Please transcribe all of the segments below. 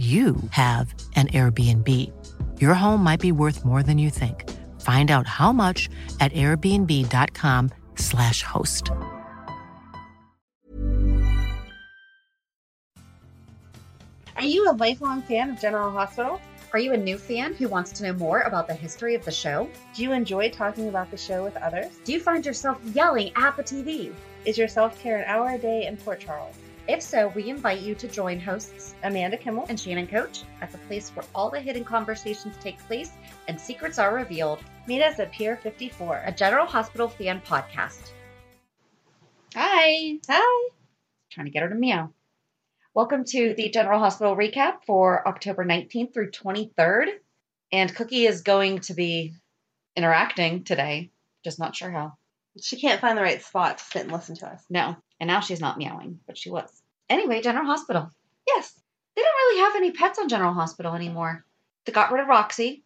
you have an Airbnb. Your home might be worth more than you think. Find out how much at airbnb.com/slash host. Are you a lifelong fan of General Hospital? Are you a new fan who wants to know more about the history of the show? Do you enjoy talking about the show with others? Do you find yourself yelling at the TV? Is your self care an hour a day in Port Charles? If so, we invite you to join hosts Amanda Kimmel and Shannon Coach at the place where all the hidden conversations take place and secrets are revealed. Meet us at Pier 54, a General Hospital fan podcast. Hi. Hi. Trying to get her to meow. Welcome to the General Hospital recap for October 19th through 23rd. And Cookie is going to be interacting today, just not sure how. She can't find the right spot to sit and listen to us. No. And now she's not meowing, but she was. Anyway, General Hospital. Yes. They don't really have any pets on General Hospital anymore. They got rid of Roxy.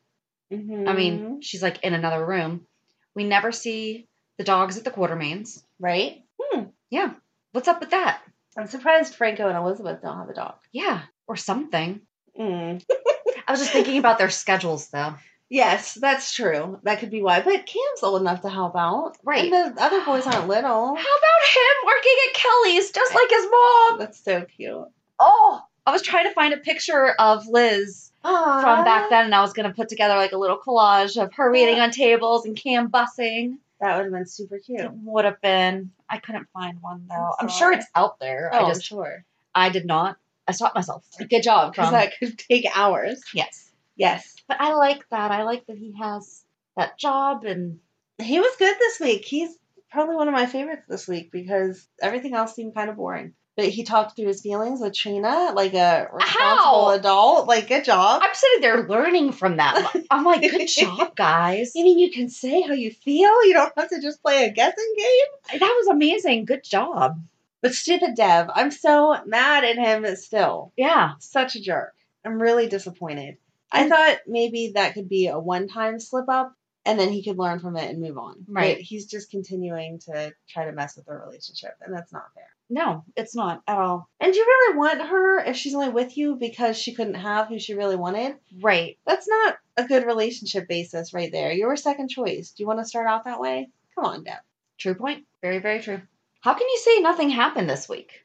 Mm-hmm. I mean, she's like in another room. We never see the dogs at the Quartermaines. right? Hmm. Yeah. What's up with that? I'm surprised Franco and Elizabeth don't have a dog. Yeah. Or something. Mm. I was just thinking about their schedules though. Yes, that's true. That could be why. But Cam's old enough to help out. Right. And the other boys aren't little. How about him working at Kelly's just like his mom? That's so cute. Oh, I was trying to find a picture of Liz Aww. from back then and I was going to put together like a little collage of her waiting on tables and Cam bussing. That would have been super cute. It would have been. I couldn't find one though. I'm I'm sure it's out there. Oh, I just sure. I did not. I stopped myself. Good job. Because that could take hours. yes. Yes. But I like that. I like that he has that job and He was good this week. He's probably one of my favorites this week because everything else seemed kind of boring. But he talked through his feelings with Trina like a responsible How? adult. Like, good job. I'm sitting there learning from them. I'm like, good job, guys. You mean you can say how you feel? You don't have to just play a guessing game? That was amazing. Good job. But stupid Dev, I'm so mad at him still. Yeah. Such a jerk. I'm really disappointed. I thought maybe that could be a one time slip up and then he could learn from it and move on. Right. But he's just continuing to try to mess with their relationship, and that's not fair. No, it's not at all. And do you really want her if she's only with you because she couldn't have who she really wanted? Right. That's not a good relationship basis right there. You were second choice. Do you want to start out that way? Come on, Dev. True point. Very, very true. How can you say nothing happened this week?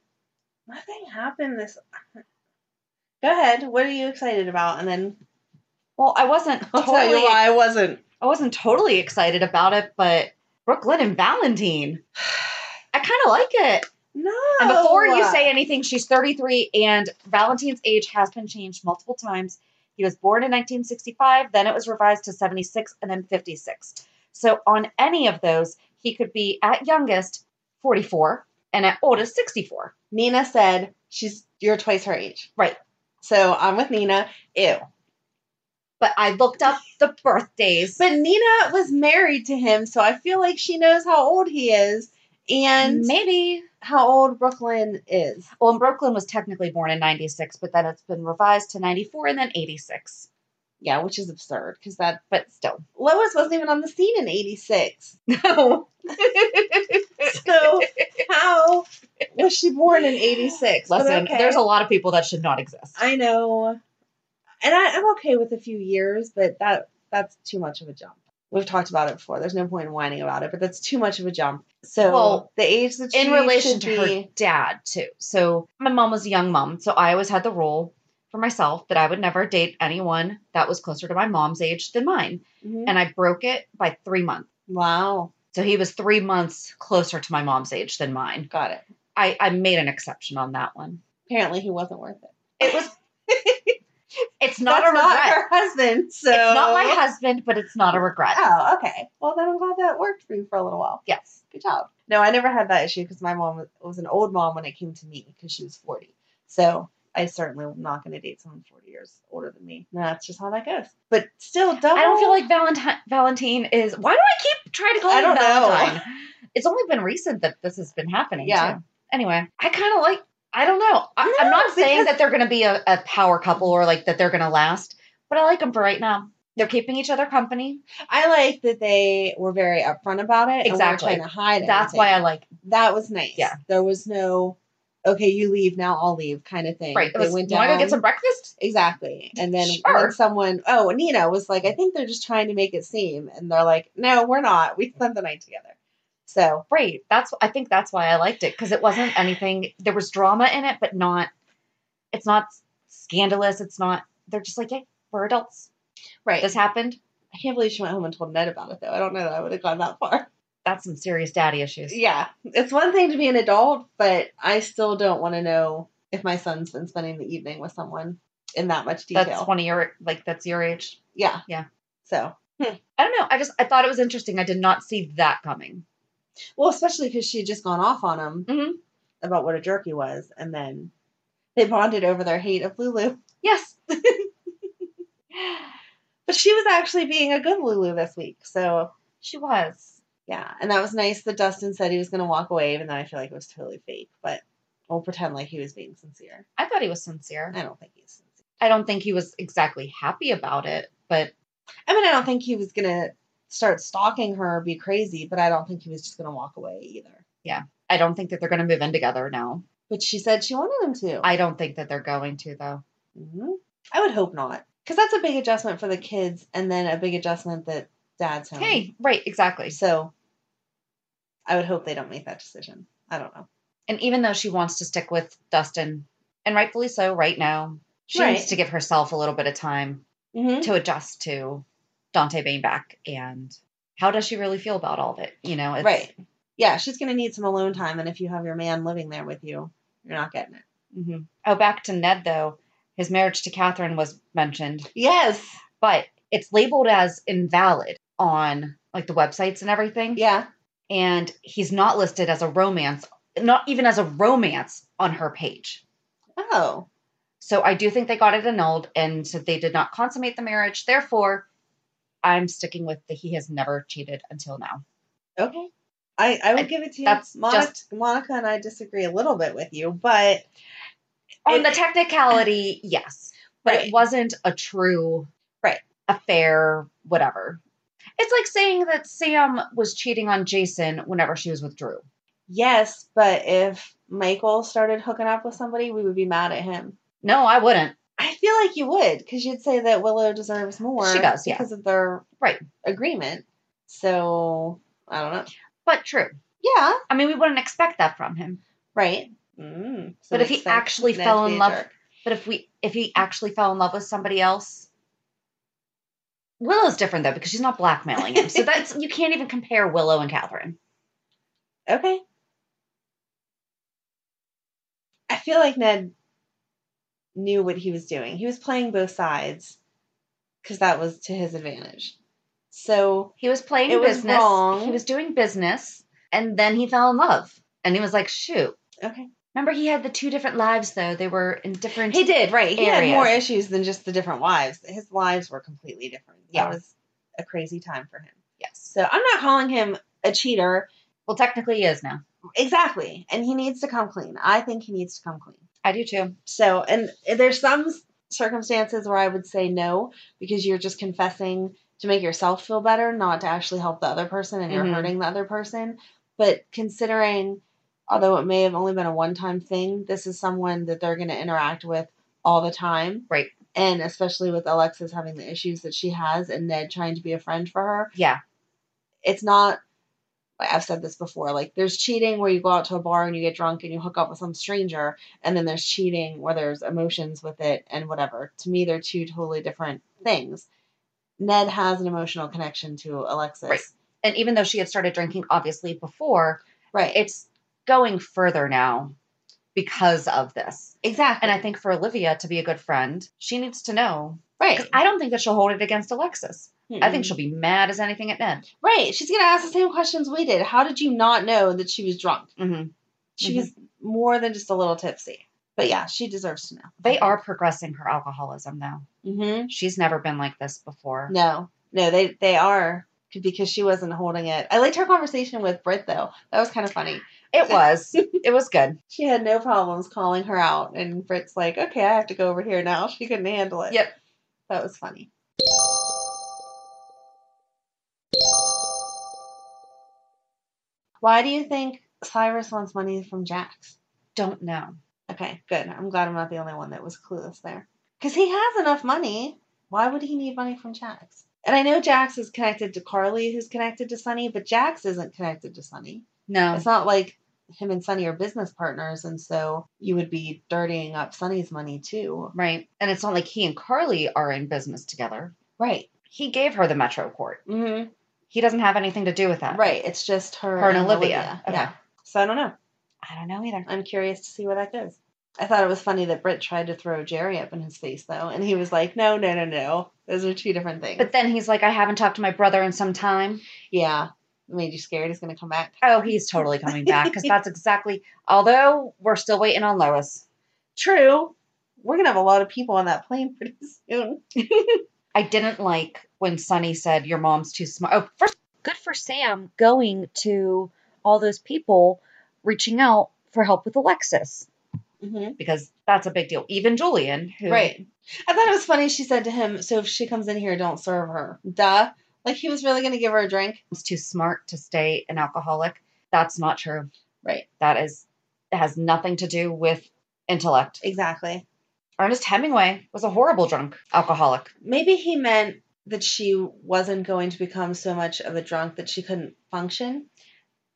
Nothing happened this. Go ahead. What are you excited about? And then Well, I wasn't I'll totally tell you why I wasn't. I wasn't totally excited about it, but Brook Lynn and Valentine. I kind of like it. No. And before you say anything, she's 33, and Valentine's age has been changed multiple times. He was born in 1965, then it was revised to 76, and then 56. So on any of those, he could be at youngest 44 and at oldest 64. Nina said she's you're twice her age. Right. So I'm with Nina. Ew. But I looked up the birthdays. But Nina was married to him, so I feel like she knows how old he is. And maybe. how old Brook Lynn is. Well, Brook Lynn was technically born in 96, but then it's been revised to 94 and then 86. Yeah, which is absurd because that But still. Lois wasn't even on the scene in '86. No. So how was she born in '86? Listen, there's a lot of people that should not exist. I know, and I, I'm okay with a few years, but that that's too much of a jump. We've talked about it before. There's no point in whining about it, but that's too much of a jump. So Well, the age that she in relation to her dad too. So my mom was a young mom, so I always had the rule for myself that I would never date anyone that was closer to my mom's age than mine, Mhm. and I broke it by three months. wow, So he was three months closer to my mom's age than mine. got it. I, I made an exception on that one. Apparently, he wasn't worth it. It was. It's not That's a regret. her husband. So It's not my husband, but it's not a regret. Oh, okay. Well, then I'm glad that worked for you for a little while. Yes. Good job. No, I never had that issue because my mom was, an old mom when it came to me because she was 40. So I certainly am not going to date someone 40 years older than me. No, that's just how that goes. But still, double. I don't feel like Valentine Valentine is. Why do I keep trying to call I him don't know. It's only been recent that this has been happening. Yeah. Too. Anyway, I kind of like. I don't know. I, I'm No, not saying that they're going to be a, a power couple or like that they're going to last, but I like them for right now. They're keeping each other company. I like that they were very upfront about it. Exactly. And trying to hide That's why I like. That was nice. Yeah. There was no, okay, you leave, now I'll leave kind of thing. Right. It They was, went you want to go get some breakfast? Exactly. And then Sure. when someone, oh, Nina was like, I think they're just trying to make it seem. And they're like, no, we're not. We spent the night together. So, Right. That's. I think that's why I liked it because it wasn't anything. There was drama in it, but not. It's not scandalous. It's not. They're just like, hey, we're adults. right. This happened. I can't believe she went home and told Ned about it, though. I don't know that I would have gone that far. That's some serious daddy issues. Yeah. It's one thing to be an adult, but I still don't want to know if my son's been spending the evening with someone in that much detail. That's one of your like. That's your age. Yeah. Yeah. So, hmm. I don't know. I just I thought it was interesting. I did not see that coming. Well, especially because she had just gone off on him Mhm. about what a jerk he was. And then they bonded over their hate of Lulu. Yes. But she was actually being a good Lulu this week. So, she was. yeah. And that was nice that Dustin said he was going to walk away, even though I feel like it was totally fake. But we'll pretend like he was being sincere. I thought he was sincere. I don't think he's sincere. I don't think he was exactly happy about it, but I mean, I don't think he was going to start stalking her be crazy, but I don't think he was just going to walk away either. Yeah. I don't think that they're going to move in together now. But she said she wanted him to. I don't think that they're going to though. Mhm. I would hope not. Because that's a big adjustment for the kids, and then a big adjustment that dad's home. Hey, right, exactly. So I would hope they don't make that decision. I don't know. And even though she wants to stick with Dustin, and rightfully so, right now, she Right. needs to give herself a little bit of time Mm-hmm. to adjust to Dante being back and how does she really feel about all of it? You know, it's, Right. Yeah, she's going to need some alone time, and if you have your man living there with you, you're not getting it. hmm Oh, back to Ned though. His marriage to Catherine was mentioned, Yes. but it's labeled as invalid on like the websites and everything. Yeah. And he's not listed as a romance, not even as a romance on her page. Oh. So I do think they got it annulled and so they did not consummate the marriage. Therefore, I'm sticking with that he has never cheated until now. Okay. I, I would I- give it to you. that's Monica, just- Monica and I disagree a little bit with you, but On It- the technicality, yes. But Right. it wasn't a true Right. affair, whatever. It's like saying that Sam was cheating on Jason whenever she was with Drew. yes, but if Michael started hooking up with somebody, we would be mad at him. No, I wouldn't. I feel like you would, because you'd say that Willow deserves more. She does, yeah. because of their Right. agreement. So I don't know. But true. Yeah, I mean, we wouldn't expect that from him. right. Mm, so But if he actually fell in love- jerk. But if we if he actually fell in love with somebody else, Willow's different though because she's not blackmailing him. So that's you can't even compare Willow and Catherine. Okay. I feel like Ned knew what he was doing. He was playing both sides because that was to his advantage. So He was playing It was wrong. He was doing business, and then he fell in love, and he was like, "Shoot." okay, Remember, he had the two different lives though. They were in different. he did right. He had more issues than just the different wives. His lives were completely different. Yeah. That was a crazy time for him. Yes. So I'm not calling him a cheater. Well, technically, he is now. Exactly. And he needs to come clean. I think he needs to come clean. I do too. So, and there's some circumstances where I would say no because you're just confessing to make yourself feel better, not to actually help the other person and you're Mhm. hurting the other person. But considering, although it may have only been a one time thing, this is someone that they're going to interact with all the time. Right. And especially with Alexis having the issues that she has and Ned trying to be a friend for her, Yeah. it's not like I've said this before, like there's cheating where you go out to a bar and you get drunk and you hook up with some stranger, and then there's cheating where there's emotions with it and whatever. To me, they're two totally different things. Ned has an emotional connection to Alexis. Right. And even though she had started drinking, obviously, before, Right. it's going further now because of this. exactly. And I think for Olivia to be a good friend, she needs to know. Right. I don't think that she'll hold it against Alexis. I think she'll be mad as anything at Ned. right. She's gonna ask the same questions we did. How did you not know that she was drunk? Mm-hmm. She Mhm. was more than just a little tipsy. But yeah, she deserves to know. They are progressing her alcoholism, though. Mm-hmm. She's never been like this before. No, no, they they are because she wasn't holding it. I liked her conversation with Britt though. That was kind of funny. It was. it was good. She had no problems calling her out, and Britt's like, "Okay, I have to go over here now." She couldn't handle it. Yep. That was funny. Why do you think Cyrus wants money from Jax? Don't know. Okay, good. I'm glad I'm not the only one that was clueless there. Because he has enough money. Why would he need money from Jax? And I know Jax is connected to Carly, who's connected to Sonny, but Jax isn't connected to Sonny. No. It's not like him and Sonny are business partners, and so you would be dirtying up Sonny's money too. Right. And it's not like he and Carly are in business together. Right. He gave her the Metro Court. Mm-hmm. He doesn't have anything to do with that. Right. It's just her, Her and Olivia. Okay. Yeah. So I don't know. I don't know either. I'm curious to see where that goes. I thought it was funny that Britt tried to throw Jerry up in his face though, and he was like, "No, no, no, no. Those are two different things." But then he's like, I haven't talked to my brother in some time. yeah, made you scared. He's gonna come back. Oh, he's totally coming back because that's exactly. Although we're still waiting on Lois. True. We're gonna have a lot of people on that plane pretty soon. I didn't like when Sonny said your mom's too smart. Oh, first, good for Sam going to all those people reaching out for help with Alexis Mm-hmm. because that's a big deal. Even Julian, who Right. I thought it was funny. She said to him, "So if she comes in here, don't serve her." Duh. Like he was really gonna give her a drink. is too smart to stay an alcoholic. That's not true. Right. That is has nothing to do with intellect. Exactly. Ernest Hemingway was a horrible drunk alcoholic. Maybe he meant that she wasn't going to become so much of a drunk that she couldn't function,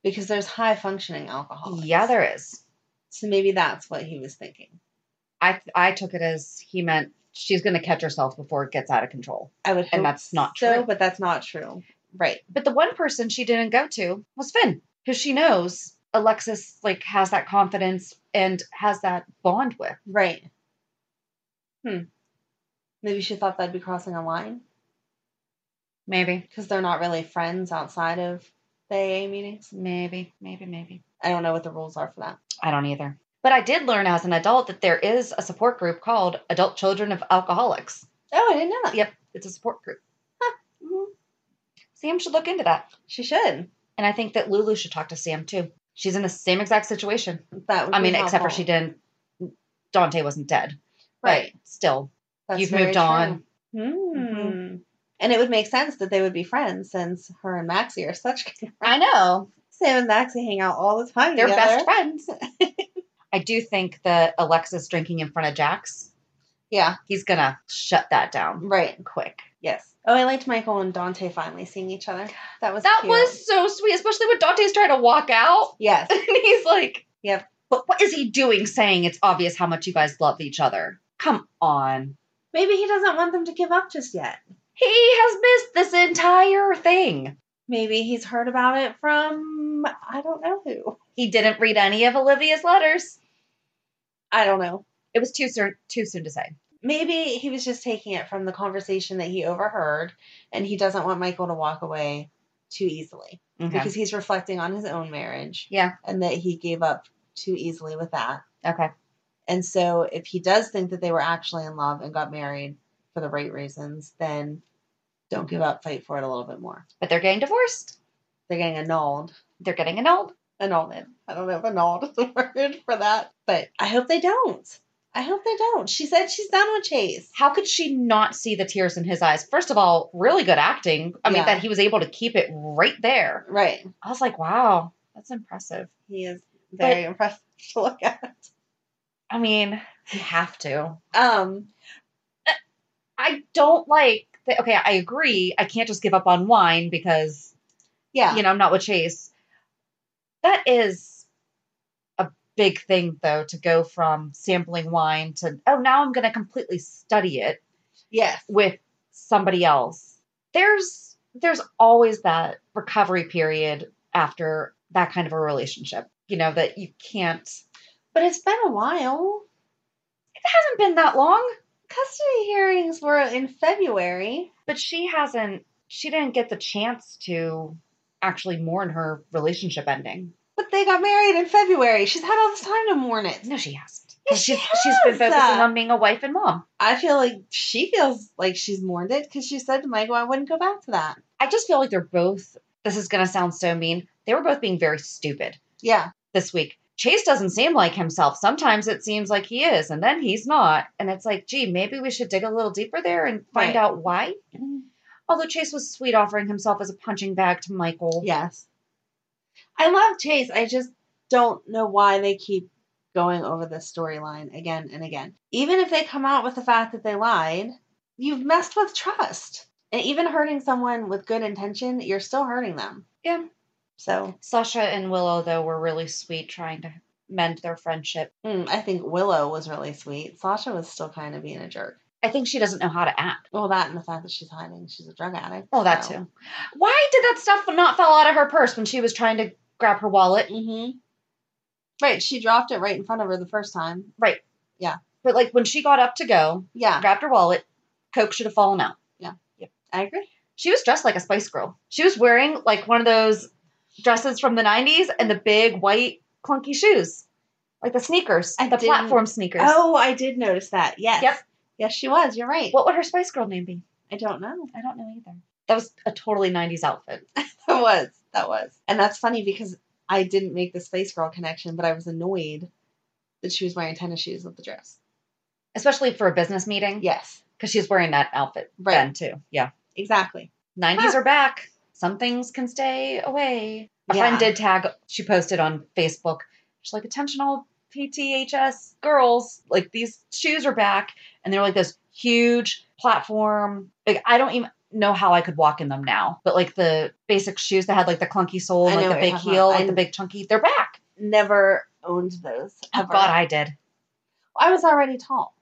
because there's high functioning alcohol. Yeah, there is. So maybe that's what he was thinking. I I took it as he meant she's going to catch herself before it gets out of control. I would, hope And that's not so, true. but that's not true. Right. But the one person she didn't go to was Finn, because she knows Alexis like has that confidence and has that bond with. Right. Hmm. Maybe she thought that'd be crossing a line Maybe, because they're not really friends outside of the AA meetings. maybe, maybe, maybe. I don't know what the rules are for that. I don't either. But I did learn as an adult that there is a support group called Adult Children of Alcoholics. Oh, I didn't know that. Yep, it's a support group. Mhm. Sam should look into that. She should. And I think that Lulu should talk to Sam too. She's in the same exact situation. That would I mean, except for she didn't. Dante wasn't dead. Right. But still, That's you've moved on. true. Hmm. Mhm. And it would make sense that they would be friends since her and Maxie are such good friends. I know. Sam and Maxie hang out all the time. They're together. best friends. I do think that Alexis drinking in front of Jax, Yeah. he's going to shut that down Right. quick. Yes. Oh, I liked Michael and Dante finally seeing each other. That was That cute. was so sweet, especially when Dante's trying to walk out. yes. And he's like, Yep. But what is he doing saying it's obvious how much you guys love each other? Come on. Maybe he doesn't want them to give up just yet. He has missed this entire thing. Maybe he's heard about it from I don't know who. He didn't read any of Olivia's letters. I don't know. It was too soon too soon to say. Maybe he was just taking it from the conversation that he overheard and he doesn't want Michael to walk away too easily Okay. because he's reflecting on his own marriage Yeah. and that he gave up too easily with that. Okay. And so if he does think that they were actually in love and got married for the right reasons, then don't give up, fight for it a little bit more. But they're getting divorced. They're getting annulled. They're getting annulled. annulment. I don't know if annulled is the word for that, but I hope they don't. I hope they don't. She said she's done with Chase. How could she not see the tears in his eyes? First of all, really good acting. I mean, that he was able to keep it right there. Right. I was like, wow, that's impressive. He is very impressive to look at. I mean, you have to. Um, I don't like that. Okay, I agree. I can't just give up on wine because, yeah. you know, I'm not with Chase. That is a big thing, though, to go from sampling wine to, oh, now I'm going to completely study it yes. with somebody else. There's there's always that recovery period after that kind of a relationship. You know, that you can't But it's been a while. it hasn't been that long. Custody hearings were in February. but she hasn't she didn't get the chance to actually mourn her relationship ending But they got married in February. She's had all this time to mourn it. no she hasn't Yes, she she's, she's been focusing on being a wife and mom I feel like she feels like she's mourned it because she said to Michael, I wouldn't go back to that. i just feel like they're both this is going to sound so mean they were both being very stupid Yeah. this week chase doesn't seem like himself sometimes it seems like he is and then he's not and it's like gee maybe we should dig a little deeper there and find Right. out why mm-hmm. although chase was sweet offering himself as a punching bag to michael Yes. I love Chase. I just don't know why they keep going over this storyline again and again. Even if they come out with the fact that they lied, you've messed with trust. And even hurting someone with good intention, you're still hurting them. yeah So sasha and willow though were really sweet trying to mend their friendship mm, I think Willow was really sweet. Sasha was still kind of being a jerk. I think she doesn't know how to act. Well, that and the fact that she's hiding. She's a drug addict. Oh, that too. Why did that stuff not fall out of her purse when she was trying to grab her wallet? Mm-hmm. Right. She dropped it right in front of her the first time. Right. Yeah. But like when she got up to go, Yeah. grabbed her wallet, Coke should have fallen out. Yeah. Yep. I agree. She was dressed like a Spice Girl. She was wearing like one of those dresses from the 90s and the big white clunky shoes. Like the sneakers, I the didn't- platform sneakers. Oh, I did notice that. Yes. Yep. Yes, she was. You're right. What would her Spice Girl name be? I don't know. I don't know either. That was a totally 90s outfit. That was. That was. And that's funny because I didn't make the Spice Girl connection, but I was annoyed that she was wearing tennis shoes with the dress. Especially for a business meeting. Yes. Because she was wearing that outfit Right. then too. Yeah. Exactly. 90s Huh. are back. Some things can stay away. A Yeah. friend did tag, she posted on Facebook. She's like, attention all PTHS girls, like these shoes are back. And they're like this huge platform. Like, I don't even know how I could walk in them now, but like the basic shoes that had like the clunky sole, and like the big heel, like the big chunky, they're back. Never owned those. Oh, Ever. God, I did. I was already tall.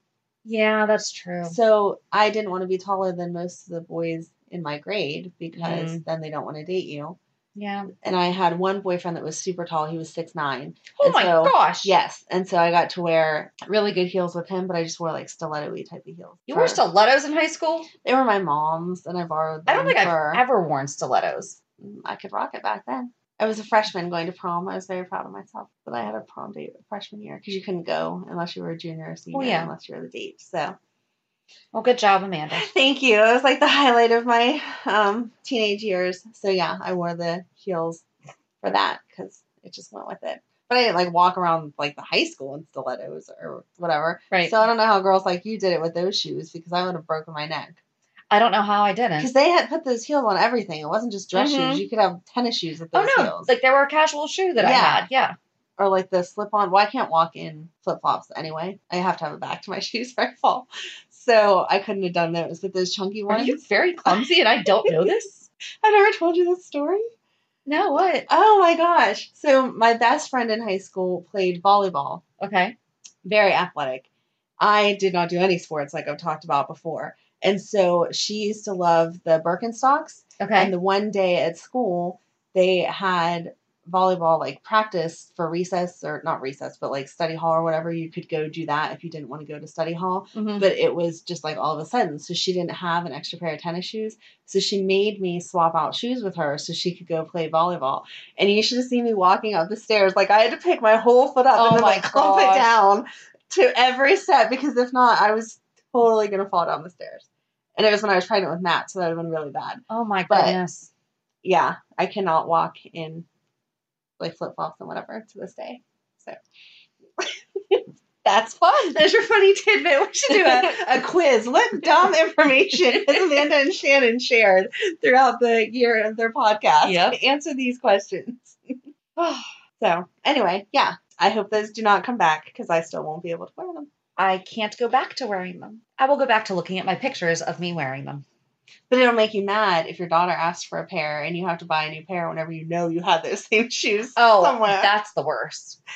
Yeah, that's true. So I didn't want to be taller than most of the boys in my grade because Mm. then they don't want to date you. Yeah. And I had one boyfriend that was super tall. He was six nine. Oh And my so- gosh. Yes. And so I got to wear really good heels with him, but I just wore like stiletto-y type of heels. You wore stilettos in high school? They were my mom's and I borrowed them. I don't think for, I've ever worn stilettos. Mm, I could rock it back then. I was a freshman going to prom. I was very proud of myself that I had a prom date freshman year because you couldn't go unless you were a junior or senior, Oh, yeah. unless you were the date. So Well, good job, Amanda. thank you. It was like the highlight of my um, teenage years. So yeah, I wore the heels for that because it just went with it. But I didn't like walk around like the high school in stilettos or whatever. Right. So I don't know how girls like you did it with those shoes because I would have broken my neck. I don't know how I didn't. Because they had put those heels on everything. It wasn't just dress Mhm. shoes. You could have tennis shoes with those Oh no! heels. Like they were a casual shoe that I had. Yeah. or like the slip on. Well, I can't walk in flip flops anyway. I have to have a back to my shoes or I fall. So I couldn't have done those. But those chunky ones. Are you very clumsy and I don't know this? I never told you this story. No, what? Oh my gosh. So my best friend in high school played volleyball. Okay. Very athletic. I did not do any sports like I've talked about before. And so she used to love the Birkenstocks. Okay. And the one day at school, they had volleyball like practice for recess or not recess, but like study hall or whatever. You could go do that if you didn't want to go to study hall. Mhm. But it was just like all of a sudden. So she didn't have an extra pair of tennis shoes. So she made me swap out shoes with her so she could go play volleyball. And you should have seen me walking up the stairs. Like I had to pick my whole foot up Oh and then like clump it down to every step because if not, I was totally gonna fall down the stairs. And it was when I was pregnant with Matt, so that would have been really bad oh my but- goodness. yeah, I cannot walk in like flip flops and whatever to this day. So That's fun. there's your funny tidbit. We should do a, a quiz. What dumb information has Amanda and Shannon shared throughout the year of their podcast? Yep. Answer these questions. so anyway, yeah. I hope those do not come back because I still won't be able to wear them. I can't go back to wearing them. I will go back to looking at my pictures of me wearing them. But it'll make you mad if your daughter asks for a pair and you have to buy a new pair whenever you know you had those same shoes Oh, somewhere. that's the worst.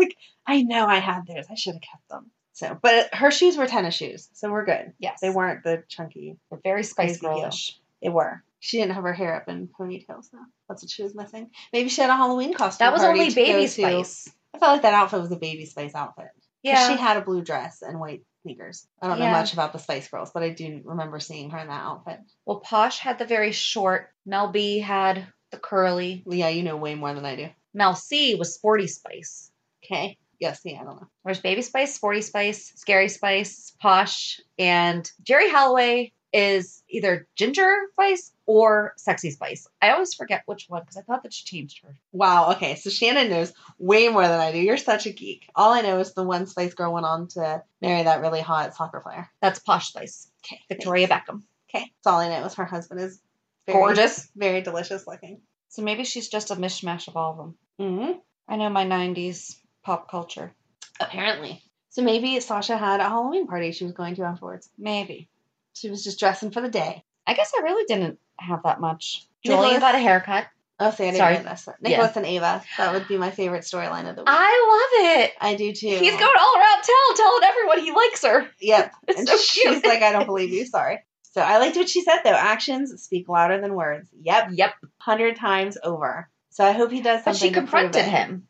Like, I know I had those. I should have kept them. So, but her shoes were tennis shoes, so we're good. Yes. They weren't the chunky. They're very Spice Girlish. They were. She didn't have her hair up in ponytails though. That's what she was missing. Maybe she had a Halloween costume. That was only to Baby to. Spice. I felt like that outfit was a Baby Spice outfit. Yeah. She had a blue dress and white sneakers. I don't know much about the Spice Girls, but I do remember seeing her in that outfit. well, Posh had the very short. Mel B had the curly. Yeah, you know way more than I do. Mel C was Sporty Spice. Okay. Yes, yeah, I don't know. There's Baby Spice, Sporty Spice, Scary Spice, Posh, and Geri Halliwell is either Ginger Spice or Sexy Spice. I always forget which one because I thought that she changed her. Wow. Okay. So Shannon knows way more than I do. You're such a geek. All I know is the one Spice Girl went on to marry that really hot soccer player. That's Posh Spice. Okay. Victoria Beckham. Okay. That's all I know is her husband is very, Gorgeous. very delicious looking. So maybe she's just a mishmash of all of them. Mm-hmm. I know my 90s pop culture. Apparently. So maybe Sasha had a Halloween party she was going to afterwards. Maybe. She was just dressing for the day. I guess I really didn't have that much. Nicholas- got a haircut. Oh, didn't Sorry. Nicholas and Ava. That would be my favorite storyline of the week. I love it. I do too. He's going all around town telling everyone he likes her. Yep. It's and so she's cute. like, I don't believe you. Sorry. So I liked what she said though. Actions speak louder than words. Yep. Yep. Hundred times over. So I hope he does But something. she to prove confronted him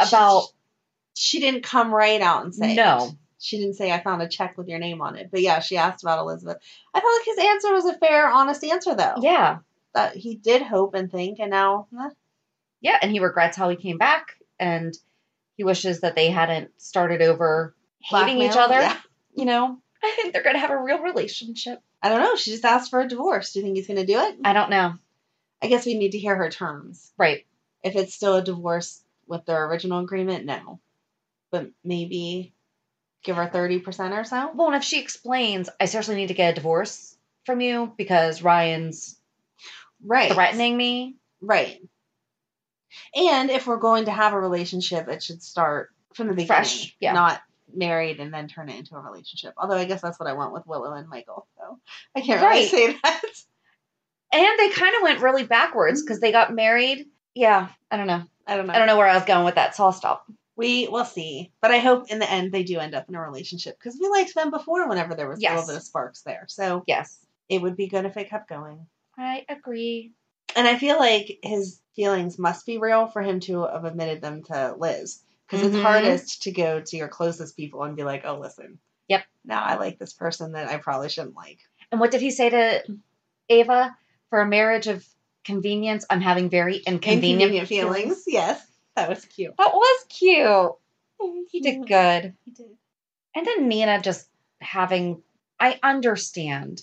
She- about She didn't come right out and say. no. It. She didn't say I found a check with your name on it. But yeah, she asked about Elizabeth. I felt like his answer was a fair, honest answer though. Yeah. That he did hope and think, and now eh, Yeah. And he regrets how he came back and he wishes that they hadn't started over hating each other. Yeah. You know, I think they're going to have a real relationship. I don't know. She just asked for a divorce. Do you think he's going to do it? I don't know. I guess we need to hear her terms. Right. If it's still a divorce with their original agreement, no. But maybe give her 30% or so. Well, and if she explains, I seriously need to get a divorce from you because Ryan's Right. threatening me. Right. And if we're going to have a relationship, it should start from the beginning. Fresh, yeah. Not married and then turn it into a relationship. Although I guess that's what I want with Willow and Michael. So I can't really say that. And they kind of went really backwards mm-hmm. because they got married. Yeah, I don't know. I don't know. I don't know where I was going with that, so I'll stop. We will see. But I hope in the end they do end up in a relationship because we liked them before whenever there was a little bit of sparks there. So Yes, it would be good if it kept going. I agree. And I feel like his feelings must be real for him to have admitted them to Liz. Because Mhm. it's hardest to go to your closest people and be like, oh, listen. Yep. Now I like this person that I probably shouldn't like. And what did he say to Ava? For a marriage of convenience, I'm having very inconvenient, Inconvenient feelings. Yes. That was cute. That was cute. He did good. He did. And then Nina just having, I understand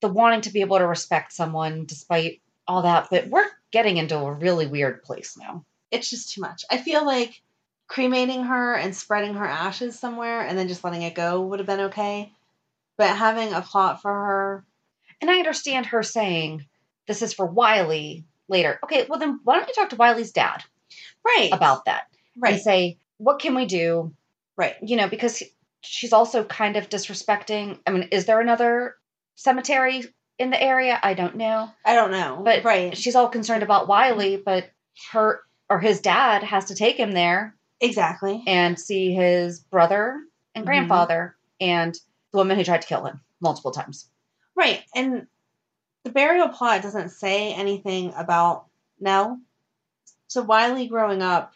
the wanting to be able to respect someone despite all that, but we're getting into a really weird place now. It's just too much. I feel like cremating her and spreading her ashes somewhere and then just letting it go would have been okay. But having a plot for her And I understand her saying, this is for Wiley later. Okay, well then why don't you talk to Wiley's dad right about that right and say, what can we do? right You know, because she's also kind of disrespecting. I mean, is there another cemetery in the area? I don't know. I don't know But right she's all concerned about Wiley, but her or his dad has to take him there exactly and see his brother and Mhm. grandfather and the woman who tried to kill him multiple times. right and the burial plot doesn't say anything about Nelle so Wiley growing up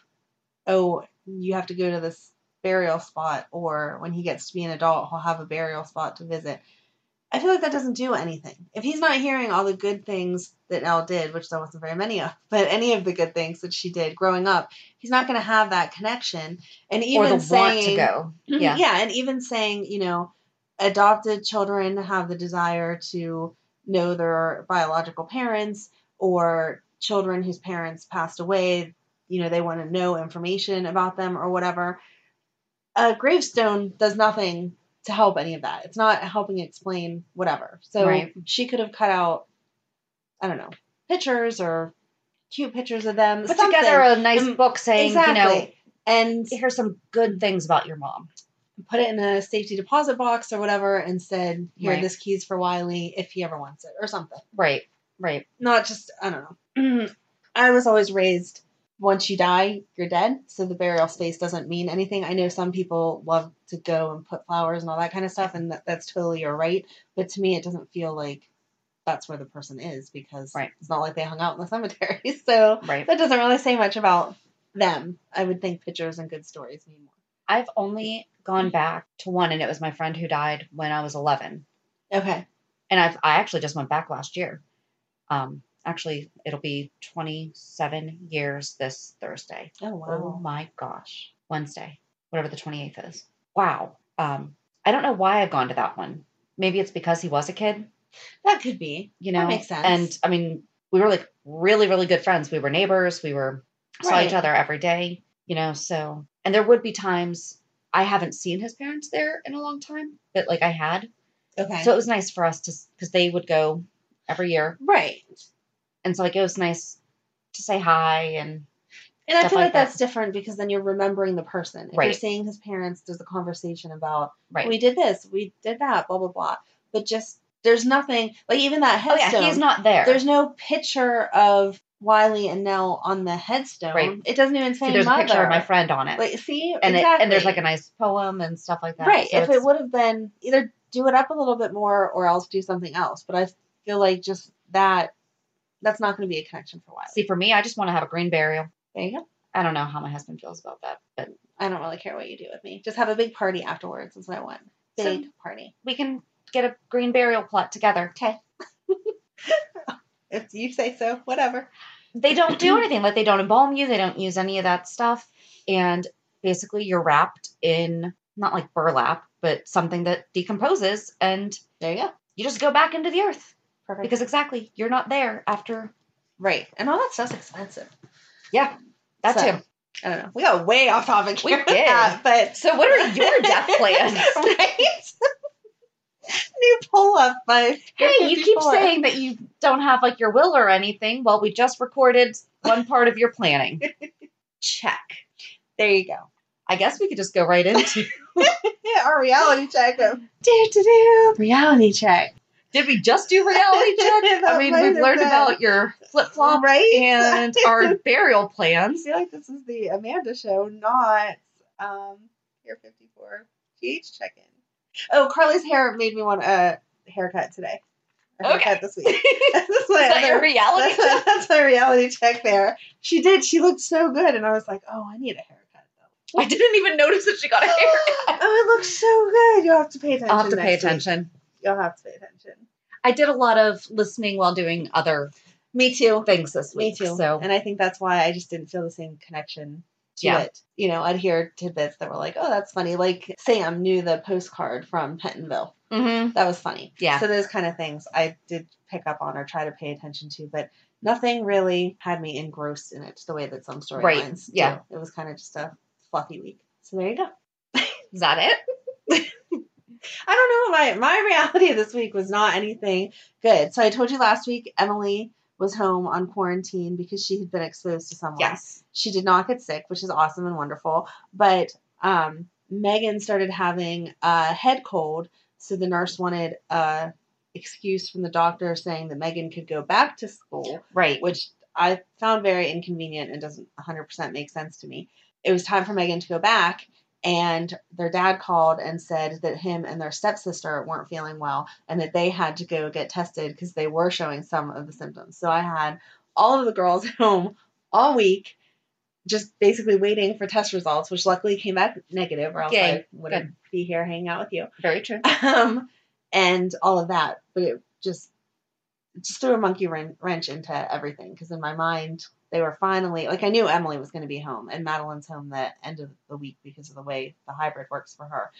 oh you have to go to this burial spot or when he gets to be an adult he'll have a burial spot to visit I feel like that doesn't do anything. If he's not hearing all the good things that Nelle did, which there wasn't very many of, but any of the good things that she did growing up, he's not going to have that connection. And even saying, go. Mm-hmm. Yeah. yeah, and even saying, you know, adopted children have the desire to know their biological parents, or children whose parents passed away, you know they want to know information about them or whatever. A gravestone does nothing to help any of that. It's not helping explain whatever. So Right. she could have cut out, I don't know, pictures or cute pictures of them. Put something. together a nice Um, book saying, exactly. you know, and here's some good things about your mom. put it in a safety deposit box or whatever and said, here, Right. this key's for Wiley if he ever wants it or something. Right. Right. Not just, I don't know. I was always raised once you die, you're dead. So the burial space doesn't mean anything. I know some people love to go and put flowers and all that kind of stuff, and that, that's totally your right. But to me, it doesn't feel like that's where the person is because Right. it's not like they hung out in the cemetery. So Right. that doesn't really say much about them. I would think pictures and good stories mean more. I've only gone back to one, and it was my friend who died when I was 11. Okay. And I've I actually just went back last year. Um, actually, it'll be 27 years this Thursday. Oh, wow. Oh my gosh, Wednesday, whatever the 28th is. Wow. Um, I don't know why I've gone to that one. Maybe it's because he was a kid, That could be. you That know. makes sense. And I mean, we were like really, really good friends. We were neighbors. We were saw Right. each other every day, you know. So, and there would be times I haven't seen his parents there in a long time, but like I had. Okay. So it was nice for us to because they would go every year, right. And so like it was nice to say hi and And I feel like like that. that's different because then you're remembering the person. If you're seeing his parents, there's a conversation about right. we did this, we did that, blah blah blah. But just there's nothing like even that oh headstone. yeah, he's not there. There's no picture of Wiley and Nelle on the headstone. Right. It doesn't even say See, there's mother. a picture of my friend on it, Like see, and exactly. it, and there's like a nice poem and stuff like that. right. So if it would have been either do it up a little bit more or else do something else. But I feel like just that that's not going to be a connection for a while. see for me, I just want to have a green burial. there you go. I don't know how my husband feels about that, but I don't really care what you do with me. Just have a big party afterwards. Is what I want. So- Big party. we can get a green burial plot together. Okay. if you say so, whatever. They don't do anything like they don't embalm you. They don't use any of that stuff, and basically you're wrapped in not like burlap, but something that decomposes, and There you go. you just go back into the earth Perfect. because exactly you're not there after. right, and all that stuff's expensive. Yeah, that So, too. I don't know. We got way off topic We did. that, but So, what are your death plans? right? New pull up by Hey, you keep 54. saying that you don't have like your will or anything. Well, we just recorded one part of your planning. Check. There you go. I guess we could just go right into. Our reality check of do do do reality check. Did we just do reality check? I mean, we've learned about your flip flop right? and our burial plans. I feel like this is the Amanda show, not um Hair 54 PH check in. Oh, Carly's hair made me want a haircut today. A Okay. haircut this week. that's my that other- reality that's, check? that's my reality check there. She did. She looked so good, and I was like, oh, I need a haircut though. I didn't even notice that she got a haircut. oh, it looks so good. You'll have to pay attention. I'll have to pay next week. You'll have to pay attention. I did a lot of listening while doing other Me too. things this week. Me too. So and I think that's why I just didn't feel the same connection to Yeah. it. You know, I'd hear tidbits that were like, "Oh, that's funny." Like Sam knew the postcard from Pentonville. Mhm. That was funny. Yeah. So those kind of things I did pick up on or try to pay attention to, but nothing really had me engrossed in it the way that some storylines. Right. do. Yeah. It was kind of just a fluffy week. So there you go. is that it? I don't know. My my reality this week was not anything good. So I told you last week, Emily was home on quarantine because she had been exposed to someone. Yes. She did not get sick, which is awesome and wonderful. But um, Megan started having a head cold, so the nurse wanted a excuse from the doctor saying that Megan could go back to school, Right. which I found very inconvenient and doesn't 100% make sense to me. It was time for Megan to go back, and their dad called and said that him and their stepsister weren't feeling well and that they had to go get tested because they were showing some of the symptoms. So I had all of the girls at home all week just basically waiting for test results, which luckily came back negative, or else Yay. I wouldn't be here hanging out with you. Very true. Um, and all of that, but it just just threw a monkey wrench into everything because in my mind they were finally like I knew Emily was going to be home and Madeline's home the end of the week because of the way the hybrid works for her.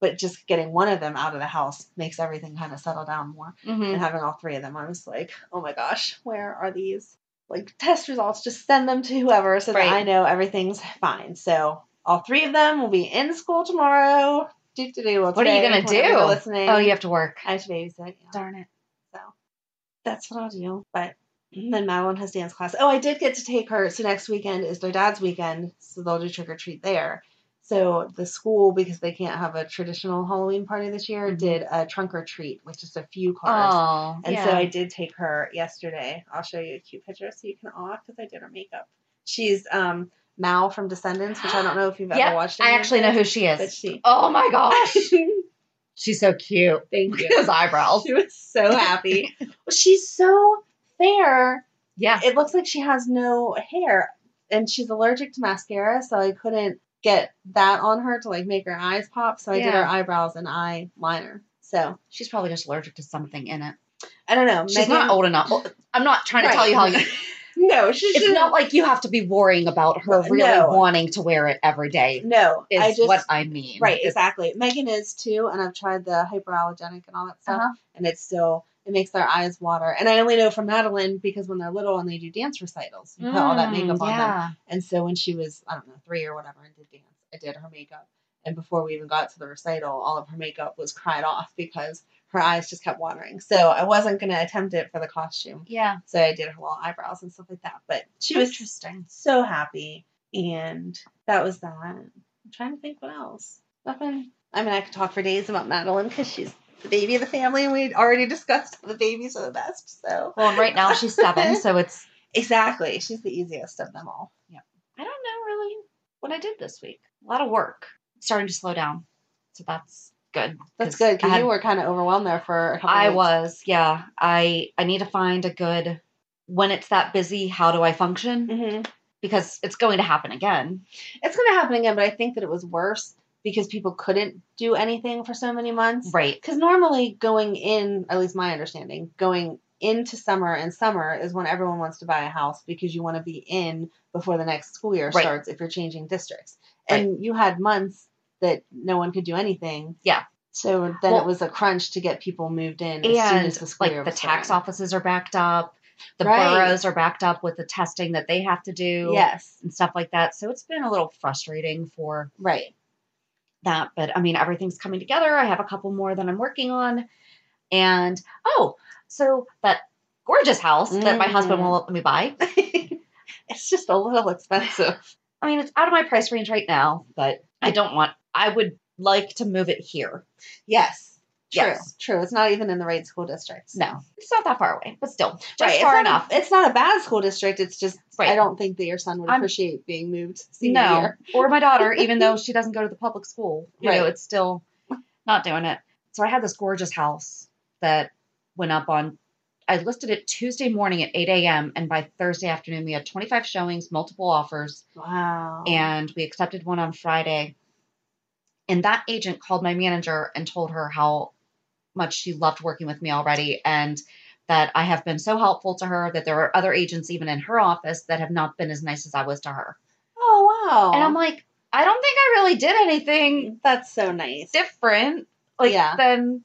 But just getting one of them out of the house makes everything kind of settle down more hmm and having all three of them, I was like, oh my gosh, where are these like test results, just send them to whoever so Right. that I know everything's fine. So all three of them will be in school tomorrow. Do do do. Well, What are you gonna do? Listening. Oh, you have to work. I have to babysit. Yeah. Darn it. So that's what I'll do. But then Madeline has dance class. Oh, I did get to take her. So next weekend is their dad's weekend. So they'll do trick or treat there. So the school, because they can't have a traditional Halloween party this year, Mhm. did a trunk or treat with just a few cars. Oh, And yeah. so I did take her yesterday. I'll show you a cute picture so you can awe because I did her makeup. She's um Mal from Descendants, which I don't know if you've yeah, ever watched. It. I actually know who she is. she, Oh my gosh, she's so cute. thank you. Those eyebrows. She was so happy. well, she's so fair. Yeah. It looks like she has no hair, and she's allergic to mascara, so I couldn't get that on her to like make her eyes pop. So I did her eyebrows and eyeliner. So She's probably just allergic to something in it. I don't know. She's not old enough. I'm not trying to Right. tell you how you. No, she's It's not like you have to be worrying about her really No. wanting to wear it every day. No, Is I just what I mean. right It's- exactly. Megan is too, and I've tried the hyperallergenic and all that stuff, Uh-huh. and it's still it makes their eyes water. And I only know from Madeline because when they're little and they do dance recitals, you put all that Mm, makeup on them. And so when she was, I don't know, three or whatever, and did dance, I did her makeup. And before we even got to the recital, all of her makeup was cried off because her eyes just kept watering. So I wasn't going to attempt it for the costume. Yeah. So I did her little eyebrows and stuff like that. But she was Interesting. so happy. And that was that. I'm trying to think what else. Nothing. I mean, I could talk for days about Madeline because she's the baby of the family, and we already discussed the babies are the best. So Well, right now she's seven, so it's. exactly, she's the easiest of them all. Yeah, I don't know really what I did this week. A lot of work. Starting to slow down, so that's good. That's good I because had- you were kind of overwhelmed there for a couple. I weeks. was, yeah. I I need to find a good when it's that busy. How do I function? hmm Because it's going to happen again. It's going to happen again, but I think that it was worse because people couldn't do anything for so many months. Right. Because normally going in, at least my understanding, going into summer and summer is when everyone wants to buy a house because you want to be in before the next school year Right. starts if you're changing districts. And you had months that no one could do anything. Yeah. So then Well- it was a crunch to get people moved in as soon and as the school like the tax starting. offices are backed up. The Right. boroughs are backed up with the testing that they have to do. Yes. And stuff like that. So it's been a little frustrating for Right. That. But I mean, everything's coming together. I have a couple more that I'm working on. And oh, so that gorgeous house that my husband Mhm. will let me buy. it's just a little expensive. I mean, it's out of my price range right now, but I don't want, I would like to move it here. Yes. True. Yes. True. It's not even in the right school districts. No, it's not that far away, but still, just Right, far it's enough. A, it's not a bad school district. It's just Right. I don't think that your son would I'm- appreciate being moved. no, year. or my daughter, even though she doesn't go to the public school, you know, Right. it's still not doing it. So I had this gorgeous house that went up on. I listed it Tuesday morning at 8 a.m. and by Thursday afternoon we had 25 showings, multiple offers, Wow. and we accepted one on Friday. And that agent called my manager and told her how much she loved working with me already and that I have been so helpful to her that there are other agents even in her office that have not been as nice as I was to her. oh wow. And I'm like, I don't think I really did anything that's so nice. different. Like Yeah. then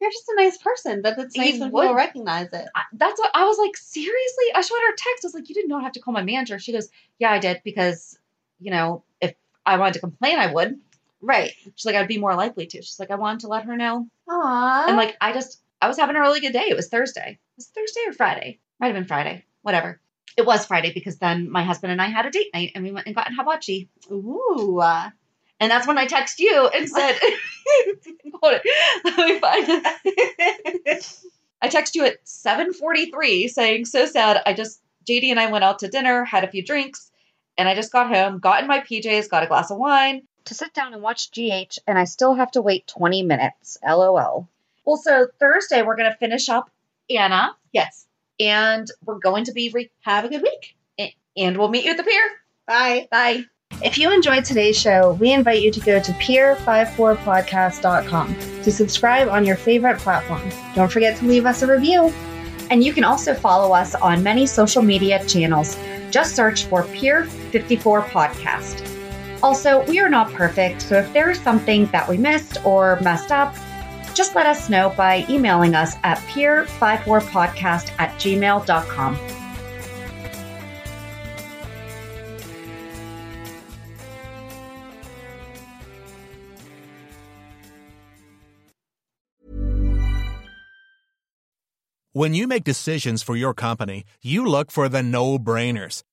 You're just a nice person, but it's nice when would- people recognize it. I- that's what I was like, seriously? I showed her a text. I was like, you did not have to call my manager. She goes, Yeah, I did because, you know, if I wanted to complain, I would. Right. She's like, I'd be more likely to. She's like, I wanted to let her know. Aww. And like, I just, I was having a really good day. It was Thursday. It was Thursday or Friday. Might have been Friday. Whatever. It was Friday because then my husband and I had a date night and we went and got in hibachi. Ooh. And that's when I text you and said, Hold it. Let me find it. I text you at 7:43 saying, "So sad. I just JD and I went out to dinner, had a few drinks, and I just got home, got in my PJs, got a glass of wine to sit down and watch GH, and I still have to wait 20 minutes. LOL." Well, so Thursday we're going to finish up Anna, yes. and we're going to be re- Have a good week. and we'll meet you at the pier. Bye. Bye. If you enjoyed today's show, we invite you to go to pier54podcast.com to subscribe on your favorite platform. Don't forget to leave us a review. And you can also follow us on many social media channels. Just search for Pier 54 Podcast. Also, we are not perfect, so if there are some things that we missed or messed up, just let us know by emailing us at pier54podcast at gmail.com. When you make decisions for your company, you look for the no brainers.